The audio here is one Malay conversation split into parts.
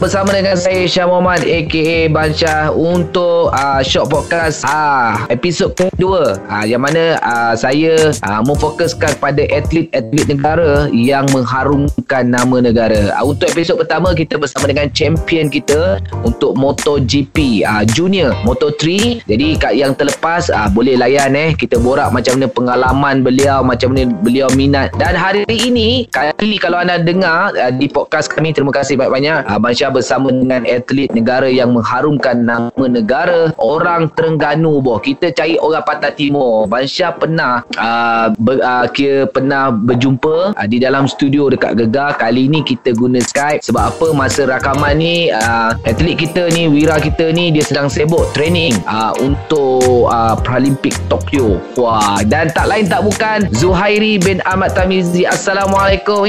Bersama dengan saya Syah Muhammad aka Bansyah untuk uh, Shock Podcast uh, episod kedua uh, yang mana uh, saya uh, memfokuskan pada atlet-atlet negara yang mengharumkan nama negara. Uh, untuk episod pertama kita bersama dengan champion kita untuk MotoGP uh, Junior Moto3. Jadi kat yang terlepas uh, boleh layan eh kita borak macam mana pengalaman beliau, macam mana beliau minat. Dan hari ini kali kalau anda dengar uh, di podcast kami terima kasih banyak-banyak uh, Bansyah bersama dengan atlet negara yang mengharumkan nama negara orang Terengganu boh. Kita cari orang Pantai Timur. Bansyah pernah uh, ber, uh, kira pernah berjumpa uh, di dalam studio dekat Gegar. Kali ni kita guna Skype sebab apa masa rakaman ni uh, atlet kita ni Wira kita ni dia sedang sibuk training uh, untuk uh, Paralimpik Tokyo. Wah, dan tak lain tak bukan Zuhairi bin Ahmad Tamizi. Assalamualaikum.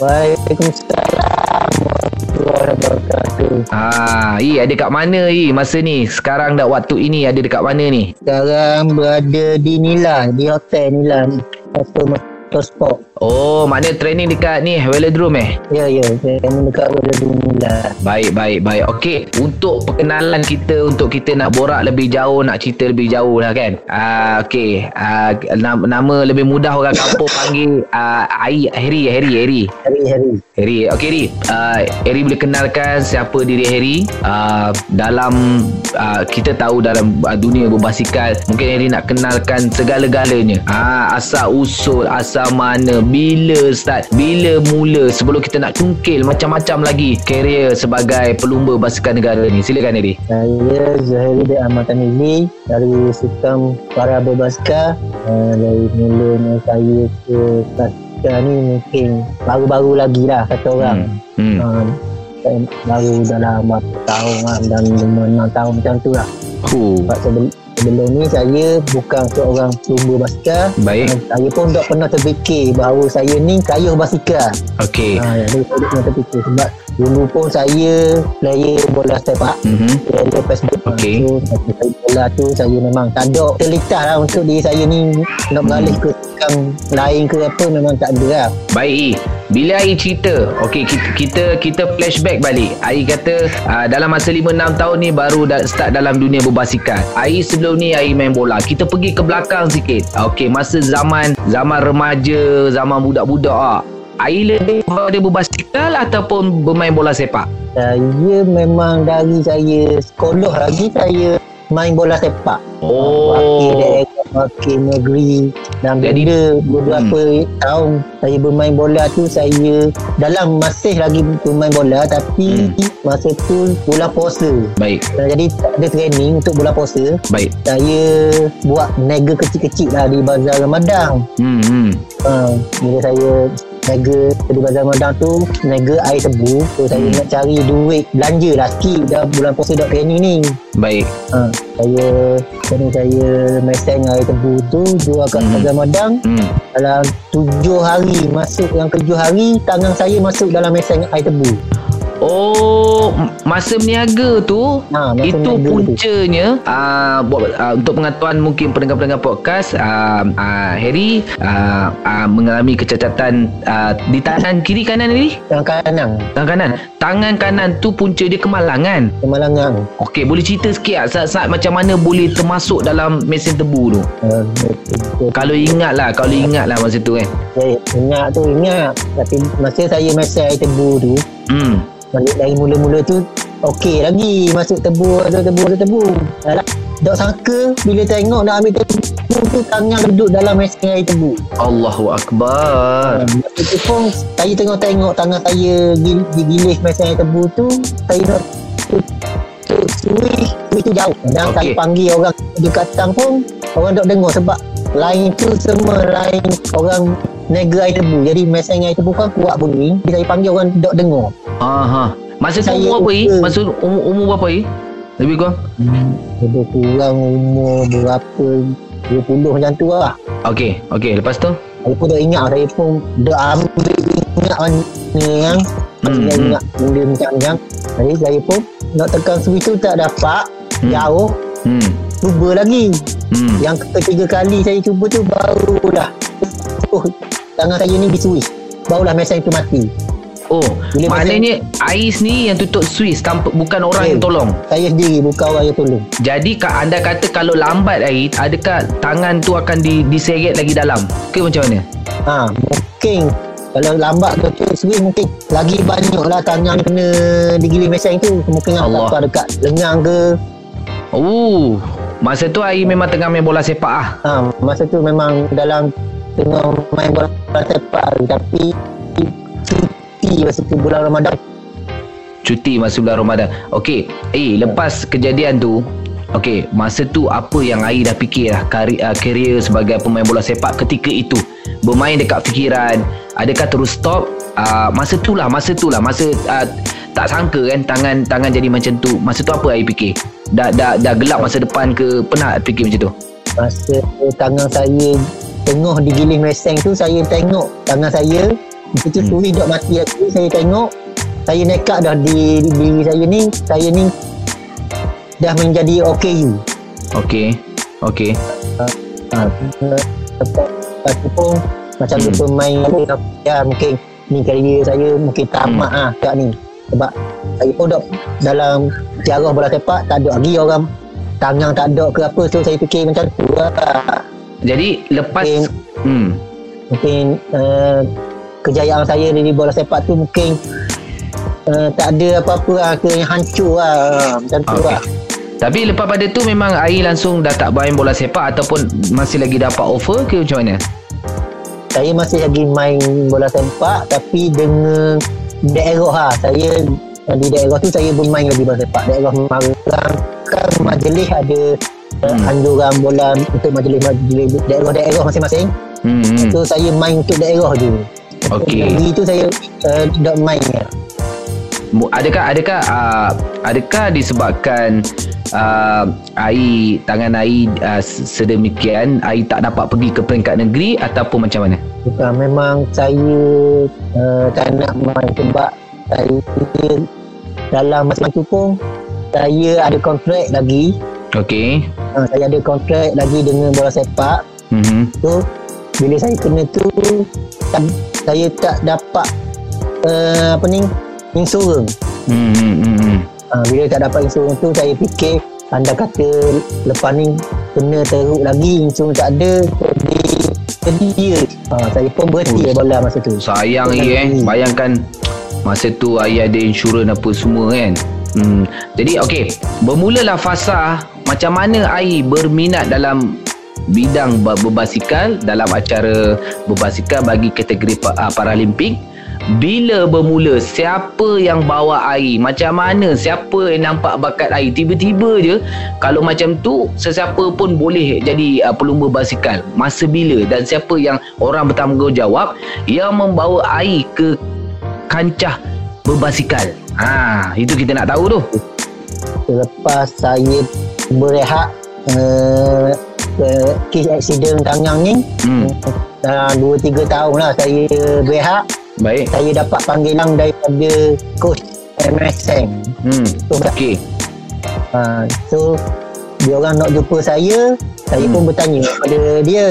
Waalaikumsalam warahmatullahi wabarakatuh. Ah, I ada kat mana I masa ni? Sekarang dah waktu ini ada dekat mana ni? Sekarang berada di Nila, di hotel Nila. Hotel Motorsport. Oh, mana training dekat ni Velodrome eh? Ya, ya. Saya dekat berada di Nila. Baik, baik, baik. Okey, untuk perkenalan kita untuk kita nak borak lebih jauh, nak cerita lebih jauh lah kan. Ah, okey. Ah, nama, nama lebih mudah orang kampung panggil ah Ai Harry, Harry, Harry. Hari-hari. Harry. Okey, Harry. Uh, Harry boleh kenalkan siapa diri Harry uh, dalam uh, kita tahu dalam uh, dunia berbasikal. Mungkin Harry nak kenalkan segala-galanya. Ah, uh, asal usul, asal mana, bila start, bila mula sebelum kita nak cungkil macam-macam lagi karier sebagai pelumba basikal negara ni. Silakan Harry. Saya Zuhairi bin Ahmad Tamizi dari Sultan Para Berbasikal. Uh, dari mulanya saya ke basikal ni mungkin baru-baru lagi lah kata orang. Hmm. Uh, saya baru dalam berapa tahun lah, dalam 5-6 tahun macam tu lah. Huh. Sebab sebelum, sebelum ni saya bukan seorang pelumba basikal. Baik. Saya pun tak pernah terfikir bahawa saya ni kayuh basikal. Okey. Ha, ya, saya tak pernah terfikir sebab dulu pun saya player bola sepak. Mhm. Player Facebook. Okey. So, saya bola tu saya memang tak ada terlintas lah untuk diri saya ni nak beralih ke tukang lain ke apa memang tak ada lah. Baik. Bila Ai cerita, okey kita, kita kita flashback balik. Ai kata uh, dalam masa 5 6 tahun ni baru dah start dalam dunia berbasikal. Ai sebelum ni Ai main bola. Kita pergi ke belakang sikit. Okey, masa zaman zaman remaja, zaman budak-budak ah. Ai lebih pada berbasikal ataupun bermain bola sepak? Saya memang dari saya sekolah lagi saya main bola sepak. Oh. Wakil daerah, wakil negeri dan Jadi- bila beberapa tahun saya bermain bola tu saya dalam masih lagi bermain bola tapi masa tu bulan puasa. Baik, jadi tak ada training untuk bulan puasa. baik. Saya buat niaga kecil-kecil lah di Bazar Ramadhan. Hmm, hmm. Ha, bila saya niaga di Bazar Ramadhan tu niaga air tebu. So saya Hmm. nak cari duit belanja lah sikit dah bulan puasa dah training ni. Baik. Ha, saya jadi saya meseng air tebu tu jual kat Hmm. Bazar Ramadhan. Hmm. Dalam tujuh hari masuk yang tujuh hari tangan saya masuk dalam meseng air tebu. Oh, masa berniaga tu Ha, masa itu berniaga tu. puncanya uh, buat uh, untuk pengetahuan mungkin pendengar-pendengar podcast uh, uh, Harry uh, uh, mengalami kecacatan uh, di tangan kiri kanan ni Tangan kanan. tangan kanan tangan kanan tu punca dia kemalangan Kemalangan. Okey, boleh cerita sikit tak saat-saat macam mana boleh termasuk dalam mesin tebu tu? Uh. Kalau ingat lah, kalau ingat lah masa tu kan. saya ingat tu ingat. Tapi masa saya air tebu tu Hmm. Balik dari mula-mula tu Okey lagi Masuk tebu Ada tebu Ada tebu Alah, Tak sangka Bila tengok nak ambil tebu tu Tangan duduk dalam mesin air tebu Allahu Akbar. Masa tu pun Saya tengok-tengok Tangan saya Digilis mesin air tebu tu Saya nak Sui tu jauh Dan Okey. saya panggil orang Dekat tang pun Orang tak dengar sebab Lain tu semua Lain orang Nega air tebu Jadi mesin air tebu kan kuat bunyi Jadi saya panggil orang Tak dengar Aha. Masa tu Saya umur apa, I? lupa. Masa umur, umur berapa, I? Lebih kurang? Lebih kurang umur berapa 20 macam tu lah Okey, okey. Lepas tu? Saya pun tak ingat Saya pun dah ambil ingat kan Ni yang Hmm, Saya hmm. ingat benda macam-macam Jadi saya pun Nak tekan switch tu tak dapat Hmm. Jauh Hmm. Cuba lagi Hmm. Yang ketiga kali saya cuba tu Barulah Oh Tangan saya ni di switch barulah mesin tu mati. Oh, Bila maknanya Ais ni yang tutup Swiss tanpa bukan orang Eh. yang tolong. Saya sendiri bukan orang yang tolong. Jadi kak anda kata kalau lambat air, adakah tangan tu akan di, diseret lagi dalam? Ke macam mana? Ha, mungkin kalau lambat tu tu sendiri mungkin lagi banyak lah tangan kena digiling mesin tu. Mungkin Allah. Allah. dekat lengan ke. Oh, masa tu air memang tengah main bola sepak ah. Ha, masa tu memang dalam tengah main bola sepak tapi cuti masa tu bulan Ramadan. Cuti masa bulan Ramadan. Okey, eh lepas kejadian tu, okey, masa tu apa yang Air dah fikir lah kari, uh, career sebagai pemain bola sepak ketika itu? Bermain dekat fikiran, adakah terus stop? Uh, masa tu lah, masa tu lah, masa uh, tak sangka kan tangan tangan jadi macam tu. Masa tu apa Air fikir? Dah dah dah gelap masa depan ke? Pernah fikir macam tu? Masa tangan saya tengah digiling mesin tu saya tengok tangan saya itu Hmm. suri dok mati aku saya tengok saya nekat dah di, di diri saya ni saya ni dah menjadi OKU Okey. Okey. ha, lepas tu pun macam Hmm. hmm. pemain ya mungkin ni karier saya mungkin tamat Hmm. ah kat ni sebab saya pun dok dalam sejarah bola sepak tak ada lagi orang tangan tak ada ke apa so saya fikir macam tu lah Jadi lepas Mungkin, hmm. mungkin uh, kejayaan saya di bola sepak tu mungkin uh, tak ada apa-apa lah ke yang hancur lah macam tu Okey. lah Tapi lepas pada tu memang Air langsung dah tak main bola sepak ataupun masih lagi dapat offer ke macam mana? saya masih lagi main bola sepak tapi dengan daerah lah saya di daerah tu saya bermain lagi bola sepak daerah Marang kan majlis ada Hmm. anjuran bola untuk majlis-majlis daerah-daerah masing-masing Hmm. hmm. so saya main untuk daerah je Okey. Lagi tu saya uh, tak main ya. Adakah adakah uh, adakah disebabkan uh, air tangan air uh, se- sedemikian air tak dapat pergi ke peringkat negeri ataupun macam mana? Bukan memang saya uh, tak nak main sebab saya dalam masa tu pun saya ada kontrak lagi Okey. uh, saya ada kontrak lagi dengan bola sepak Mhm. tu bila saya kena tu tak, saya tak dapat uh, apa ni insurans Hmm. hmm, hmm, hmm. uh, bila tak dapat insurans tu saya fikir anda kata lepas ni kena teruk lagi insurans tak ada jadi jadi dia uh, saya pun berhenti Oh. bola masa tu Sayang ye eh. lagi. Bayangkan masa tu ayah ada insurans apa semua kan. Hmm. Jadi okey, bermulalah fasa macam mana Ai berminat dalam bidang ber- berbasikal dalam acara berbasikal bagi kategori ah, Paralimpik. Bila bermula Siapa yang bawa air? Macam mana Siapa yang nampak bakat air? Tiba-tiba je Kalau macam tu Sesiapa pun boleh Jadi uh, pelumba basikal. Masa bila? Dan siapa yang Orang bertanggungjawab Yang membawa air ke Kancah Berbasikal? Ha, itu kita nak tahu tu. Lepas saya berehat uh, kes aksiden tangan ni Hmm. dalam 2-3 tahun lah saya berehat Baik. saya dapat panggilan daripada coach MSN Hmm. so, Okey. uh, so dia orang nak jumpa saya saya Hmm. pun bertanya pada dia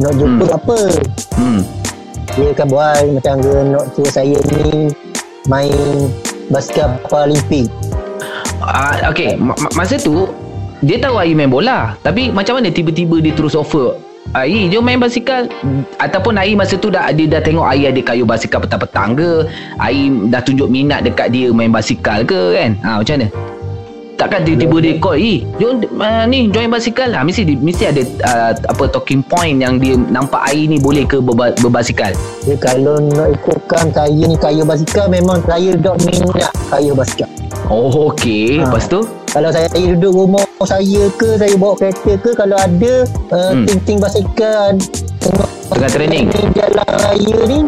nak jumpa Hmm. apa Hmm. dia kan buat macam dia nak suruh saya ni main basikal Paralimpik Ah, okey, ma- ma- masa tu dia tahu Ai main bola, tapi macam mana tiba-tiba dia terus offer? Ai, jom main basikal. Ataupun Ai masa tu dah Dia dah tengok Ai ada kayu basikal petang-petang ke? Ai dah tunjuk minat dekat dia main basikal ke kan? Ha, Macam mana? Takkan tiba-tiba dia call Eh, jom uh, ni join basikal ha, mesti, mesti ada uh, apa talking point yang dia nampak Ai ni boleh ke berba- berbasikal? Dia kalau nak ikutkan saya ni kayu basikal memang saya tak minat kayu basikal Oh okey, Ha. lepas tu? kalau saya duduk rumah saya ke saya bawa kereta ke kalau ada uh, Hmm. ting-ting basikal tengok Tengah training ni jalan raya ni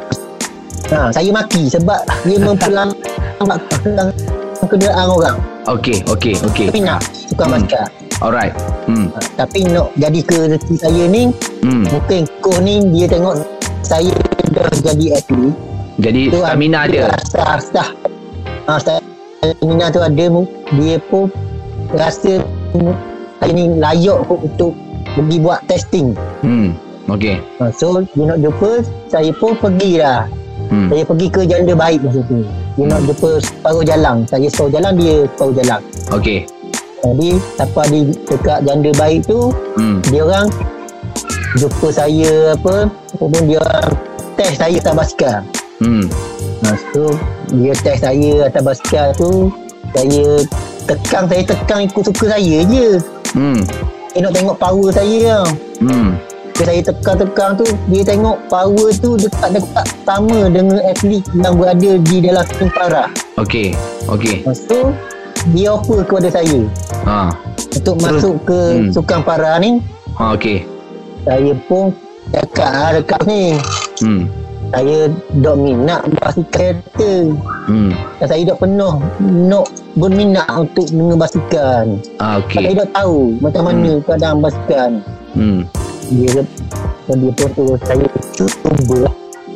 ha, saya maki sebab dia mempelang mempelang kenderaan orang Okey, okey, okey tapi nak suka Hmm. basikal Alright hmm. ha, tapi nak jadi ke rezeki saya ni Hmm. mungkin coach ni dia tengok saya dah jadi atlet Jadi tu stamina dia Sah, sah. Ha, stamina tu ada mu. Dia pun rasa saya ni layak kot untuk pergi buat testing. Hmm. Okey. Ha, so dia nak jumpa saya pun pergi lah. Hmm. Saya pergi ke janda baik masa tu. Dia nak jumpa separuh jalan. Saya separuh jalan dia separuh jalan. Okey. Jadi siapa di dekat janda baik tu Hmm. dia orang jumpa saya apa ataupun dia orang test saya atas basikal. Hmm. Ha, so dia test saya atas basikal tu saya tekan saya tekan ikut suka saya je. Hmm. Dia nak tengok power saya tau. Hmm. Bila saya tekan-tekan tu dia tengok power tu dia tak dekat sama dengan atlet yang berada di dalam tentara. Okey. Okey. Lepas tu dia offer kepada saya Ha. untuk Terus- masuk ke hmm. sukan para ni. Ha okey. Saya pun cakap ah dekat ni. Hmm. Saya dok minat basikal kereta. Hmm. Dan saya dok penuh nak berminat untuk ni. Ah Okay. Saya dok tahu macam mana keadaan basikal. ni. Hmm. Dia dan dia pun tu saya cuba lah.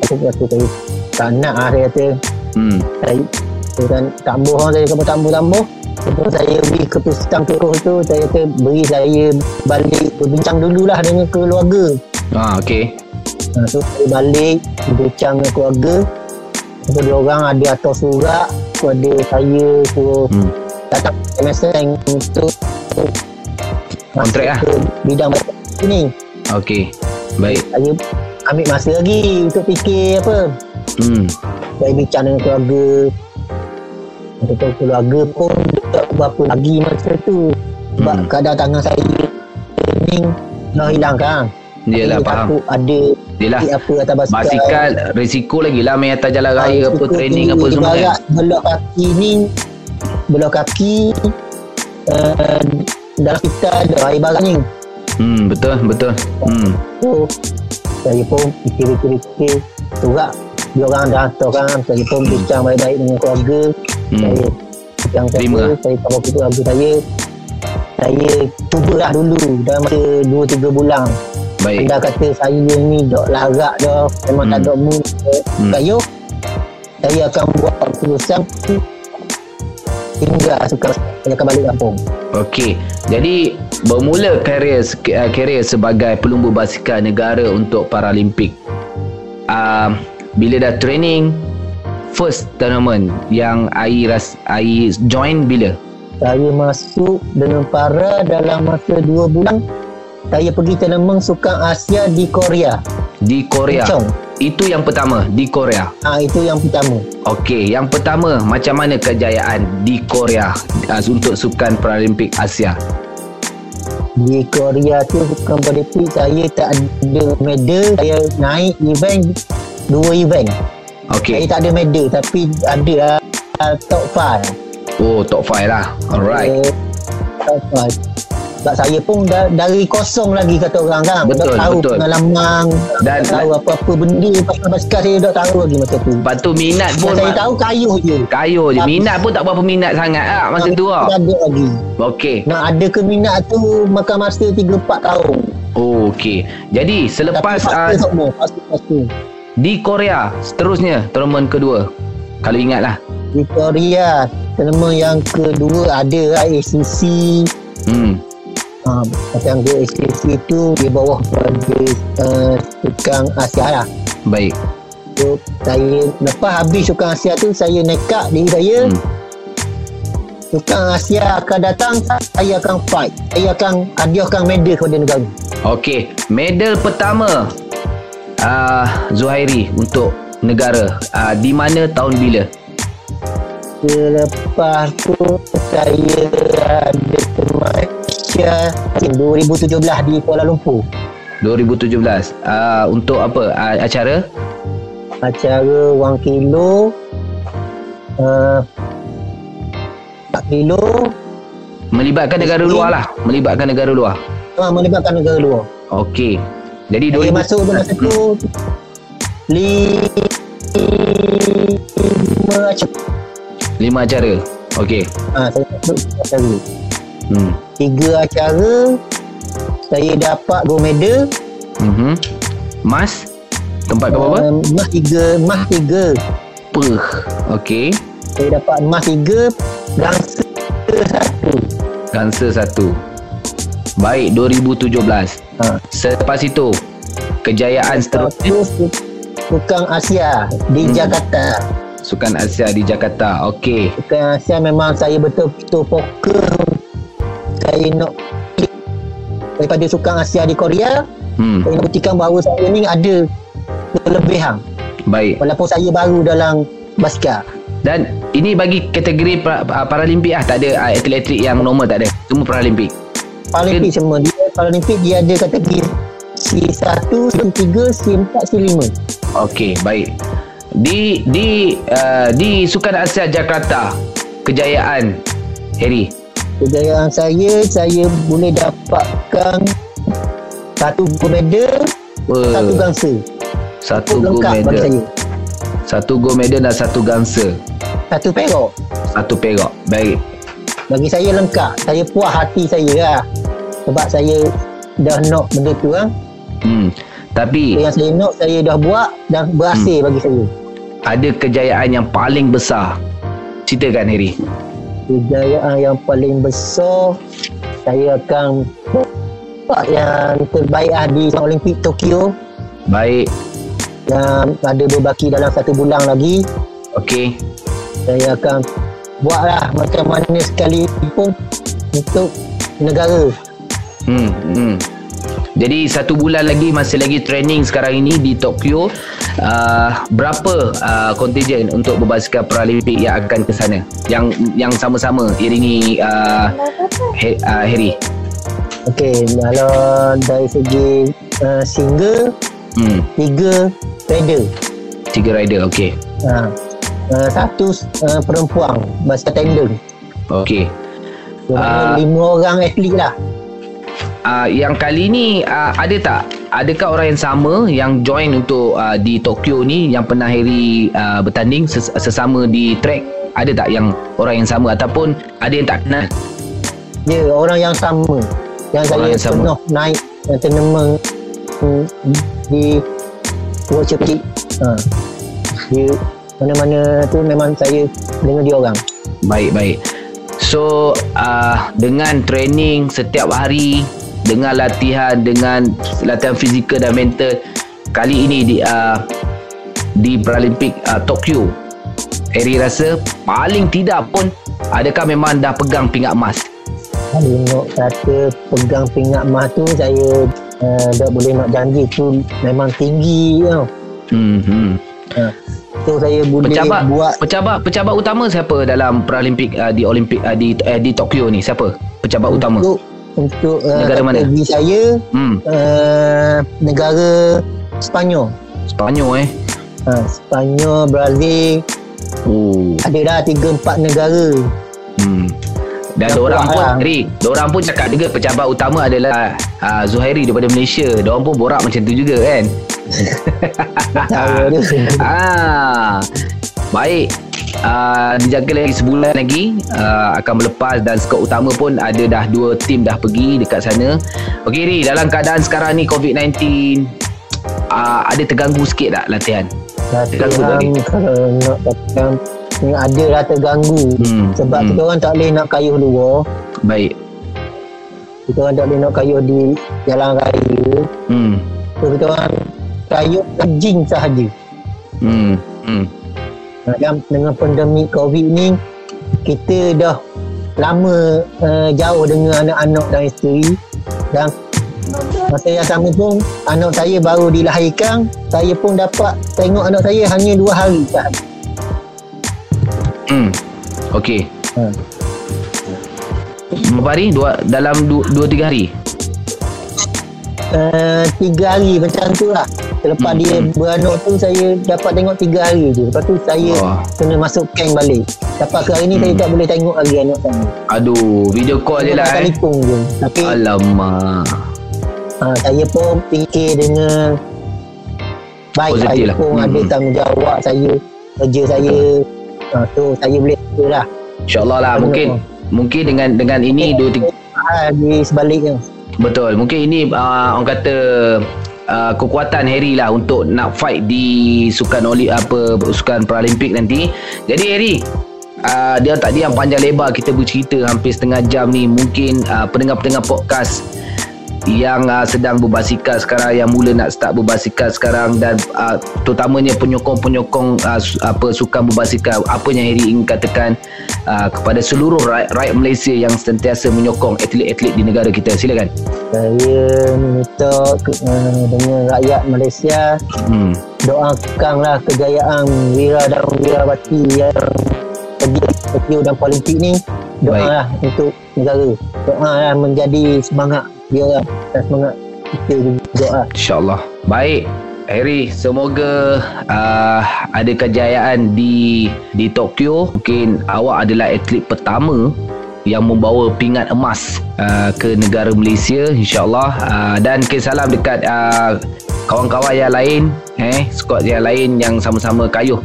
Aku kata saya tak nak lah saya kata. Hmm. Saya saya kan tambuh saya kata tambuh-tambuh. Lepas saya beri keputusan terus tu saya kata beri saya balik berbincang dululah dengan keluarga. Ah okey. Ha, so saya balik berbincang dengan keluarga. Lepas dia orang ada atas surat kepada saya suruh Hmm. datang MSN untuk Kontrak lah. ke bidang ini. Okey. Baik. Saya ambil masa lagi untuk fikir apa. Hmm. Saya bincang dengan keluarga. Tu keluarga pun tak berapa lagi masa tu. Sebab Hmm. keadaan tangan saya ni dah hilang kan. Yelah faham. takut ada Yelah. apa atas basikal. Basikal risiko lagi lah main atas jalan raya Ah, apa training apa semua kan. Ibarat belok kaki ni belok kaki uh, dalam kita ada ibarat ni. Hmm betul betul. Hmm. So saya pun fikir-fikir surat dia orang dah hantar kan saya pun bincang baik-baik dengan keluarga Hmm. saya bincang Terima. saya saya tahu keluarga saya saya cubalah dulu dalam masa 2-3 bulan Baik. anda kata saya ni dok larat dah memang Hmm. tak dok mood Hmm. kayu saya akan buat keputusan hingga suka saya akan balik kampung Okey. Jadi bermula karier uh, karier sebagai pelumba basikal negara untuk Paralimpik. Uh, bila dah training first tournament yang ai ras ai join bila? saya masuk dengan para dalam masa 2 bulan saya pergi tournament sukan Asia di Korea Di Korea. Chong. Itu yang pertama di Korea. ha, itu yang pertama Okey, yang pertama macam mana kejayaan di Korea uh, untuk sukan Paralimpik Asia? di Korea tu sukan Paralimpik saya tak ada medal saya naik event dua event saya Okey. tak ada medal tapi ada uh, top 5 Oh, top 5 lah. Alright. Eh, top 5 sebab saya pun da- dari kosong lagi kata orang kan Betul, tak tahu betul. pengalaman Dan- tak tahu apa-apa benda pasal basikal saya tak tahu lagi masa tu Lepas tu minat pun saya tahu kayuh je kayu je. Minat pun tak berapa minat sangat lah masa tu lah. tak ada lagi Okey. nak ada keminat tu makan masa 3-4 tahun Oh, okey. Jadi selepas Tapi uh, semua Fasta-fasta di Korea seterusnya tournament kedua. Kalau ingat lah. Di Korea Tournament yang kedua ada lah ACC Hmm. Uh, Macam ACC tu Di bawah pada uh, Sukan Asia lah Baik. So saya Lepas habis Sukan Asia tu Saya nekat diri saya Hmm. Sukan Asia akan datang Saya akan fight Saya akan hadiahkan medal kepada negara Okey, medal pertama uh, Zuhairi untuk negara uh, di mana tahun bila? Selepas tu Saya ada ke Malaysia 2017 di Kuala Lumpur 2017. Uh, untuk apa? Uh, acara? acara wang kilo uh, 4 kilo Melibatkan negara luar lah. Melibatkan negara luar. uh, melibatkan negara luar Okey. Jadi saya 2000 masuk masa tu lima acara lima acara. Okey. ha, saya masuk tiga acara Hmm. tiga acara saya dapat gold medal Mhm. Mas tempat kau berapa? uh, emas tiga emas tiga Perh. Okey. saya dapat emas tiga gangsa satu Ganser satu. Baik 2017. ha. Selepas itu kejayaan seterusnya Satu su- Sukan Asia di Hmm. Jakarta. Sukan Asia di Jakarta. Okey. Sukan Asia memang saya betul-betul fokus saya nak daripada Sukan Asia di Korea Hmm. saya nak buktikan bahawa saya ni ada kelebihan Baik. walaupun saya baru dalam basikal Dan ini bagi kategori Paralimpik ah tak ada uh, atlet-atlet yang normal tak ada. Semua Paralimpik. Paralimpik semua dia Paralimpik dia ada kategori C1, C3, C4, C5 Okey, baik. Di di uh, di Sukan Asia Jakarta kejayaan Harry. Kejayaan saya saya boleh dapatkan satu gold medal Uh, satu gangsa satu Cukup gold medal. saya Satu gold medal dan satu gangsa. satu perak Satu perak. Baik. bagi saya lengkap saya puas hati saya lah sebab saya dah nak benda tu kan Hmm. Tapi yang saya nak saya dah buat dan berhasil bagi saya ada kejayaan yang paling besar. Ceritakan Harry. Kejayaan yang paling besar saya akan buat yang terbaik lah di Olimpik Tokyo Baik. yang ada berbaki dalam satu bulan lagi Okey. saya akan buatlah macam mana sekalipun untuk negara Hmm, hmm. Jadi satu bulan lagi masih lagi training sekarang ini di Tokyo. Uh, berapa uh, kontijen untuk berbasikal Paralimpik yang akan ke sana? Yang yang sama-sama iringi uh, he, uh, Harry. Okey, kalau dari segi uh, single Hmm, tiga rider tiga rider. Okey. ha. uh, satu uh, perempuan basikal tandem Okey. Ah. uh, lima orang atlet lah Uh, yang kali ni uh, ada tak adakah orang yang sama yang join untuk uh, di Tokyo ni yang pernah Harry uh, bertanding ses- sesama di track ada tak yang orang yang sama ataupun ada yang tak kenal dia orang yang sama yang Orang saya yang sama. naik yang tournament mm, di World Championship ha. di mana-mana tu memang saya dengan dia orang Baik baik. So uh, dengan training setiap hari, dengan latihan, dengan latihan fizikal dan mental kali ini di uh, di Paralimpik uh, Tokyo, Harry rasa paling tidak pun adakah memang dah pegang pingat emas? Kalau kata pegang pingat mah tu saya uh, tak boleh nak janji tu memang tinggi tau. Hmm. hmm. So saya boleh Pencabar buat pencabar pencabar utama siapa dalam Paralimpik uh, di Olimpik uh, di uh, di Tokyo ni? Siapa? Pencabar utama. Untuk uh, Negara mana? kategori saya Hmm. uh, negara Sepanyol. Spanyol eh. Ha, Sepanyol, Brazil, Oh. ada dah 3 4 negara. Hmm. Dan orang pun lah. Ri, orang pun cakap juga pencabar utama adalah uh, Zuhairi daripada Malaysia. Diorang pun borak macam tu juga kan. Ah. Baik. Uh, dijaga lagi sebulan lagi uh, akan melepas dan skor utama pun ada dah dua tim dah pergi dekat sana. Okey Ri, dalam keadaan sekarang ni COVID-19 uh, ada terganggu sikit tak latihan? Terganggu Latihan kalau nak katakan ni ada lah terganggu. Hmm, Sebab hmm. kita orang tak boleh nak kayuh luar. Baik. Kita orang tak boleh nak kayuh di jalan raya. Hmm. So kita orang kayuh jing sahaja. Hmm. Hmm. Dan dengan pandemik COVID ni kita dah lama uh, jauh dengan anak-anak dan isteri dan masa yang sama pun anak saya baru dilahirkan saya pun dapat tengok anak saya hanya dua hari sahaja. Hmm. Okey. Ha. Berapa hari? Dua, dalam dua, dua tiga hari? Uh, tiga hari macam tu lah Selepas Hmm, dia hmm. beranak tu saya dapat tengok tiga hari je Lepas tu saya Wah. kena masuk camp balik Sampai ke hari ni Hmm. saya tak boleh tengok lagi anak saya Aduh, video call je Tengok lah eh. telefon je Tapi Alamak. ha, saya pun fikir dengan baik Positif saya lah. pun Hmm, ada tanggungjawab saya kerja saya ha, so saya boleh kerja lah InsyaAllah lah. Betul. Mungkin mungkin dengan dengan ini dua tiga di sebaliknya betul. Mungkin ini uh, orang kata uh, kekuatan Harry lah untuk nak fight di sukan oli apa sukan Paralimpik nanti. Jadi Harry Uh, dia tadi yang panjang lebar kita bercerita hampir setengah jam ni mungkin uh, pendengar-pendengar podcast yang uh, sedang berbasikal sekarang yang mula nak start berbasikal sekarang dan uh, terutamanya penyokong-penyokong uh, apa sukan berbasikal apa yang Harry ingin katakan uh, kepada seluruh rakyat, rakyat Malaysia yang sentiasa menyokong atlet-atlet di negara kita. Silakan. Saya minta ke, uh, dengan rakyat Malaysia hmm. doakanlah kejayaan Wira dan Wirawati yang pergi Tokyo dan Paralimpik ni. Doalah untuk negara. Doalah menjadi semangat dia lah dan semangat kita juga lah. InsyaAllah. Baik. Harry, semoga uh, ada kejayaan di di Tokyo. Mungkin awak adalah atlet pertama yang membawa pingat emas uh, ke negara Malaysia insyaAllah. Uh, dan ke salam dekat uh, kawan-kawan yang lain eh squad yang lain yang sama-sama kayuh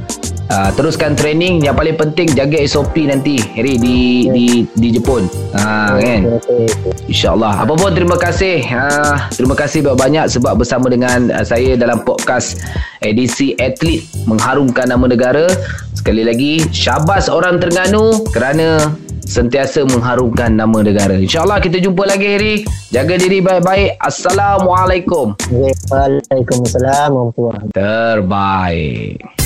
Uh, teruskan training. Yang paling penting jaga SOP nanti. Harry di di di Jepun. Ha kan. InsyaAllah. Apa pun terima kasih. Uh, Terima kasih banyak-banyak Sebab bersama dengan uh, saya Dalam podcast Edisi Atlet Mengharumkan nama negara. Sekali lagi Syabas orang Terengganu Kerana Sentiasa mengharumkan nama negara. InsyaAllah kita jumpa lagi Harry Jaga diri baik-baik. Assalamualaikum. Waalaikumsalam Terbaik